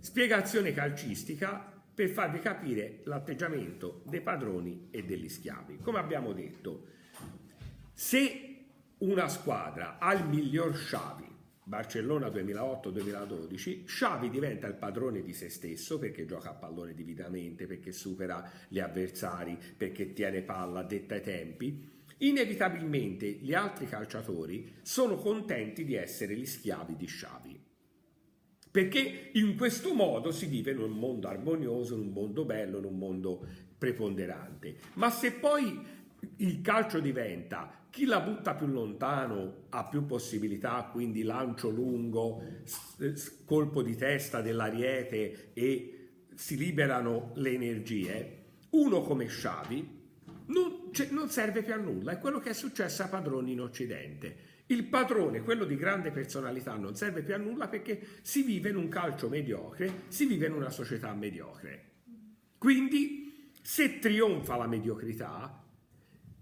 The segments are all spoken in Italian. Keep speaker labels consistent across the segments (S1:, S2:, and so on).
S1: Spiegazione calcistica per farvi capire l'atteggiamento dei padroni e degli schiavi. Come abbiamo detto, se una squadra ha il miglior Xavi, Barcellona 2008-2012, Xavi diventa il padrone di se stesso perché gioca a pallone dividamente, perché supera gli avversari, perché tiene palla detta ai tempi. Inevitabilmente gli altri calciatori sono contenti di essere gli schiavi di Xavi. Perché in questo modo si vive in un mondo armonioso, in un mondo bello, in un mondo preponderante. Ma se poi il calcio diventa chi la butta più lontano ha più possibilità, quindi lancio lungo, colpo di testa dell'ariete e si liberano le energie, uno come Sciavi non, non serve più a nulla, è quello che è successo a Padroni in Occidente il padrone, quello di grande personalità, non serve più a nulla perché si vive in un calcio mediocre, si vive in una società mediocre. Quindi, se trionfa la mediocrità,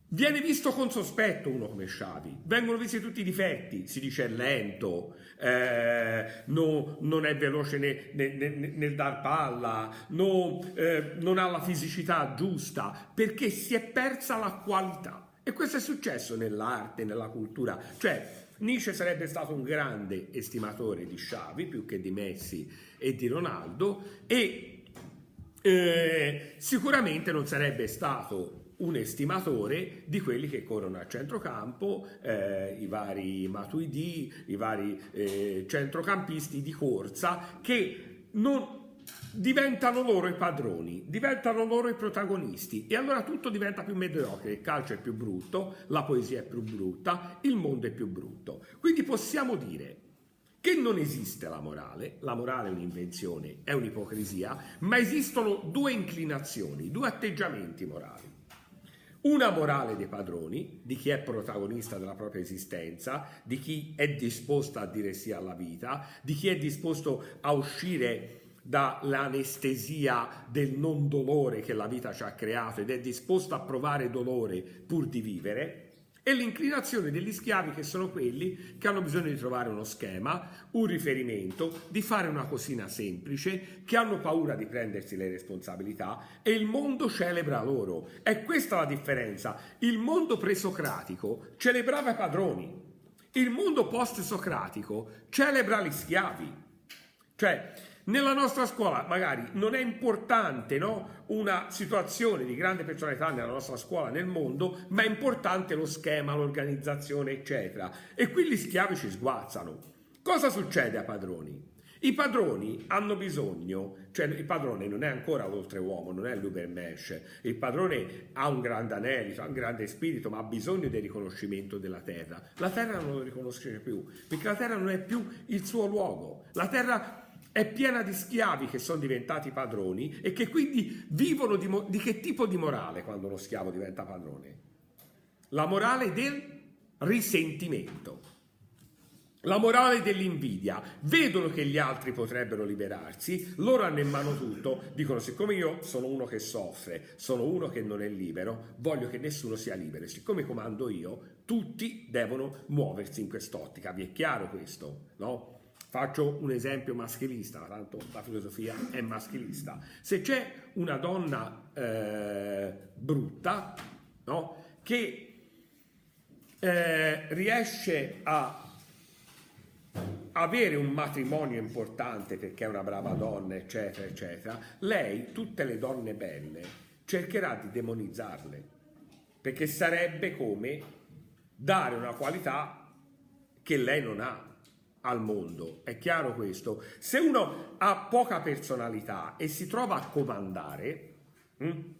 S1: viene visto con sospetto uno come Sciavi. Vengono visti tutti i difetti, si dice è lento, eh, no, non è veloce nel, nel, nel dar palla, no, eh, non ha la fisicità giusta, perché si è persa la qualità. E questo è successo nell'arte, nella cultura. Cioè, Nietzsche sarebbe stato un grande estimatore di Sciavi, più che di Messi e di Ronaldo, e eh, sicuramente non sarebbe stato un estimatore di quelli che corrono a centrocampo, eh, i vari Matuidi, i vari eh, centrocampisti di corsa, che non diventano loro i padroni, diventano loro i protagonisti e allora tutto diventa più mediocre, il calcio è più brutto, la poesia è più brutta, il mondo è più brutto. Quindi possiamo dire che non esiste la morale, la morale è un'invenzione, è un'ipocrisia, ma esistono due inclinazioni, due atteggiamenti morali. Una morale dei padroni, di chi è protagonista della propria esistenza, di chi è disposto a dire sì alla vita, di chi è disposto a uscire dall'anestesia del non dolore che la vita ci ha creato ed è disposto a provare dolore pur di vivere, e l'inclinazione degli schiavi che sono quelli che hanno bisogno di trovare uno schema, un riferimento, di fare una cosina semplice, che hanno paura di prendersi le responsabilità e il mondo celebra loro. È questa la differenza. Il mondo presocratico celebrava i padroni, il mondo post-socratico celebra gli schiavi. Cioè, nella nostra scuola magari non è importante no? una situazione di grande personalità nella nostra scuola nel mondo, ma è importante lo schema, l'organizzazione, eccetera. E qui gli schiavi ci sguazzano. Cosa succede a padroni? I padroni hanno bisogno, cioè il padrone non è ancora l'oltreuomo, non è l'Ubermesh, il padrone ha un grande anelito, ha un grande spirito, ma ha bisogno del riconoscimento della terra. La terra non lo riconosce più, perché la terra non è più il suo luogo. La terra è piena di schiavi che sono diventati padroni e che quindi vivono di, mo- di che tipo di morale quando uno schiavo diventa padrone? La morale del risentimento. La morale dell'invidia. Vedono che gli altri potrebbero liberarsi, loro hanno in mano tutto, dicono siccome io sono uno che soffre, sono uno che non è libero, voglio che nessuno sia libero. Siccome comando io, tutti devono muoversi in quest'ottica. Vi è chiaro questo? No? Faccio un esempio maschilista, tanto la filosofia è maschilista. Se c'è una donna eh, brutta, no, che eh, riesce a avere un matrimonio importante perché è una brava donna, eccetera, eccetera, lei, tutte le donne belle, cercherà di demonizzarle, perché sarebbe come dare una qualità che lei non ha al mondo, è chiaro questo? Se uno ha poca personalità e si trova a comandare, hm,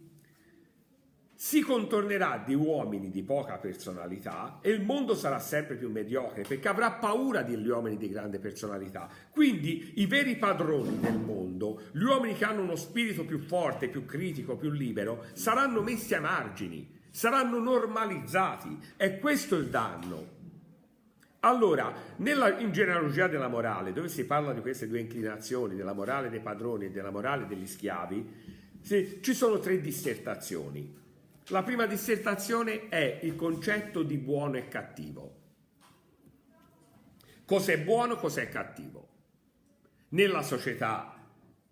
S1: si contornerà di uomini di poca personalità e il mondo sarà sempre più mediocre perché avrà paura degli uomini di grande personalità. Quindi i veri padroni del mondo, gli uomini che hanno uno spirito più forte, più critico, più libero, saranno messi ai margini, saranno normalizzati. È questo il danno. Allora, nella, in genealogia della morale, dove si parla di queste due inclinazioni, della morale dei padroni e della morale degli schiavi, sì, ci sono tre dissertazioni. La prima dissertazione è il concetto di buono e cattivo. Cos'è buono, cos'è cattivo? Nella società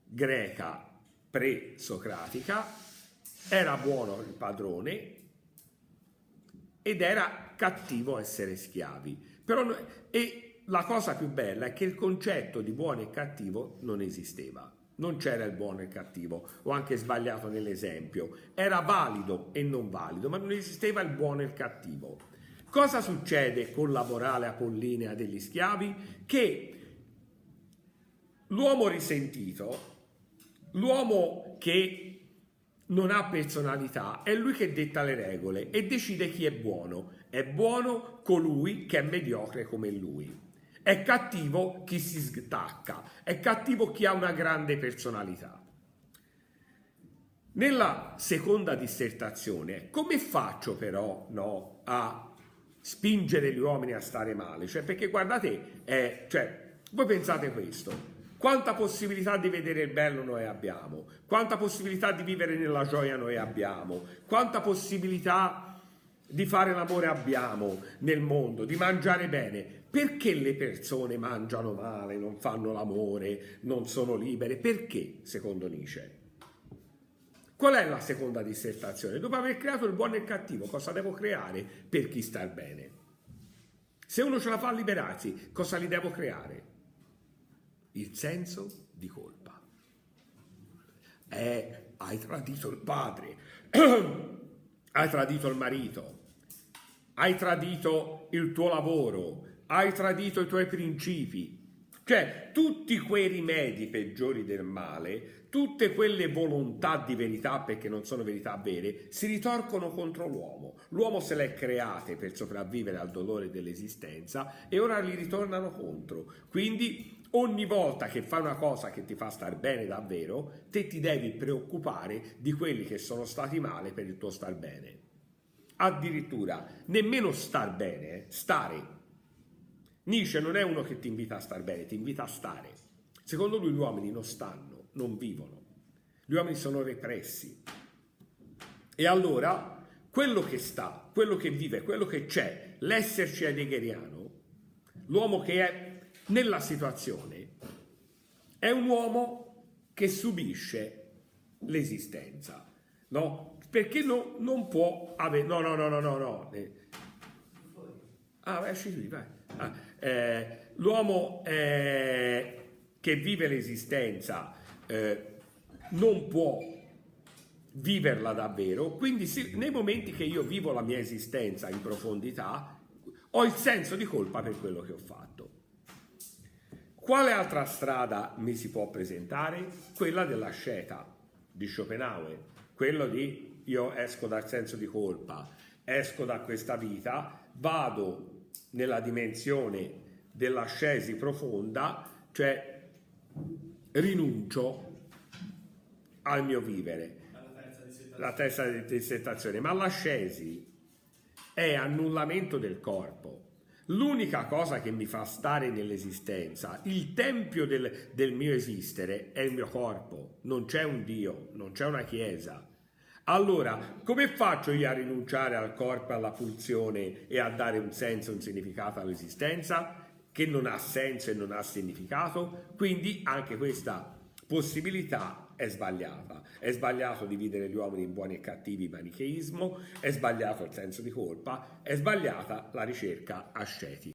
S1: greca pre-socratica era buono il padrone ed era cattivo essere schiavi. Però, e la cosa più bella è che il concetto di buono e cattivo non esisteva. Non c'era il buono e il cattivo, ho anche sbagliato nell'esempio. Era valido e non valido, ma non esisteva il buono e il cattivo. Cosa succede con la morale apollinea degli schiavi? Che l'uomo risentito, l'uomo che non ha personalità, è lui che detta le regole e decide chi è buono. È buono colui che è mediocre come lui. È cattivo chi si stacca, è cattivo chi ha una grande personalità. Nella seconda dissertazione, come faccio però no, a spingere gli uomini a stare male? Cioè, perché guardate, eh, cioè, voi pensate questo, quanta possibilità di vedere il bello noi abbiamo, quanta possibilità di vivere nella gioia noi abbiamo, quanta possibilità di fare l'amore abbiamo nel mondo, di mangiare bene. Perché le persone mangiano male, non fanno l'amore, non sono libere? Perché, secondo Nietzsche? Qual è la seconda dissertazione? Dopo aver creato il buono e il cattivo, cosa devo creare per chi sta bene? Se uno ce la fa a liberarsi, cosa gli devo creare? Il senso di colpa. Eh, hai tradito il padre, hai tradito il marito, hai tradito il tuo lavoro, hai tradito i tuoi principi. Cioè, tutti quei rimedi peggiori del male, tutte quelle volontà di verità, perché non sono verità vere, si ritorcono contro l'uomo. L'uomo se le è create per sopravvivere al dolore dell'esistenza e ora gli ritornano contro. Quindi ogni volta che fai una cosa che ti fa star bene davvero, te ti devi preoccupare di quelli che sono stati male per il tuo star bene. Addirittura, nemmeno star bene, stare Nietzsche non è uno che ti invita a stare bene, ti invita a stare. Secondo lui gli uomini non stanno, non vivono. Gli uomini sono repressi. E allora quello che sta, quello che vive, quello che c'è, l'esserci heideggeriano, l'uomo che è nella situazione, è un uomo che subisce l'esistenza, no? Perché no, non può avere... No, no, no, no, no, no. Ah, esci qui, vai. Ah eh, l'uomo eh, che vive l'esistenza eh, non può viverla davvero, quindi sì, nei momenti che io vivo la mia esistenza in profondità, ho il senso di colpa per quello che ho fatto. Quale altra strada mi si può presentare? Quella della scelta di Schopenhauer, quello di io esco dal senso di colpa, esco da questa vita, vado nella dimensione dell'ascesi profonda, cioè rinuncio al mio vivere. La terza dissertazione, ma l'ascesi è annullamento del corpo. L'unica cosa che mi fa stare nell'esistenza, il tempio del, del, mio esistere è il mio corpo, non c'è un Dio, non c'è una Chiesa. Allora, come faccio io a rinunciare al corpo, alla pulsione e a dare un senso, un significato all'esistenza? Che non ha senso e non ha significato? Quindi anche questa possibilità è sbagliata. È sbagliato dividere gli uomini in buoni e cattivi, manicheismo, è sbagliato il senso di colpa, è sbagliata la ricerca ascetica.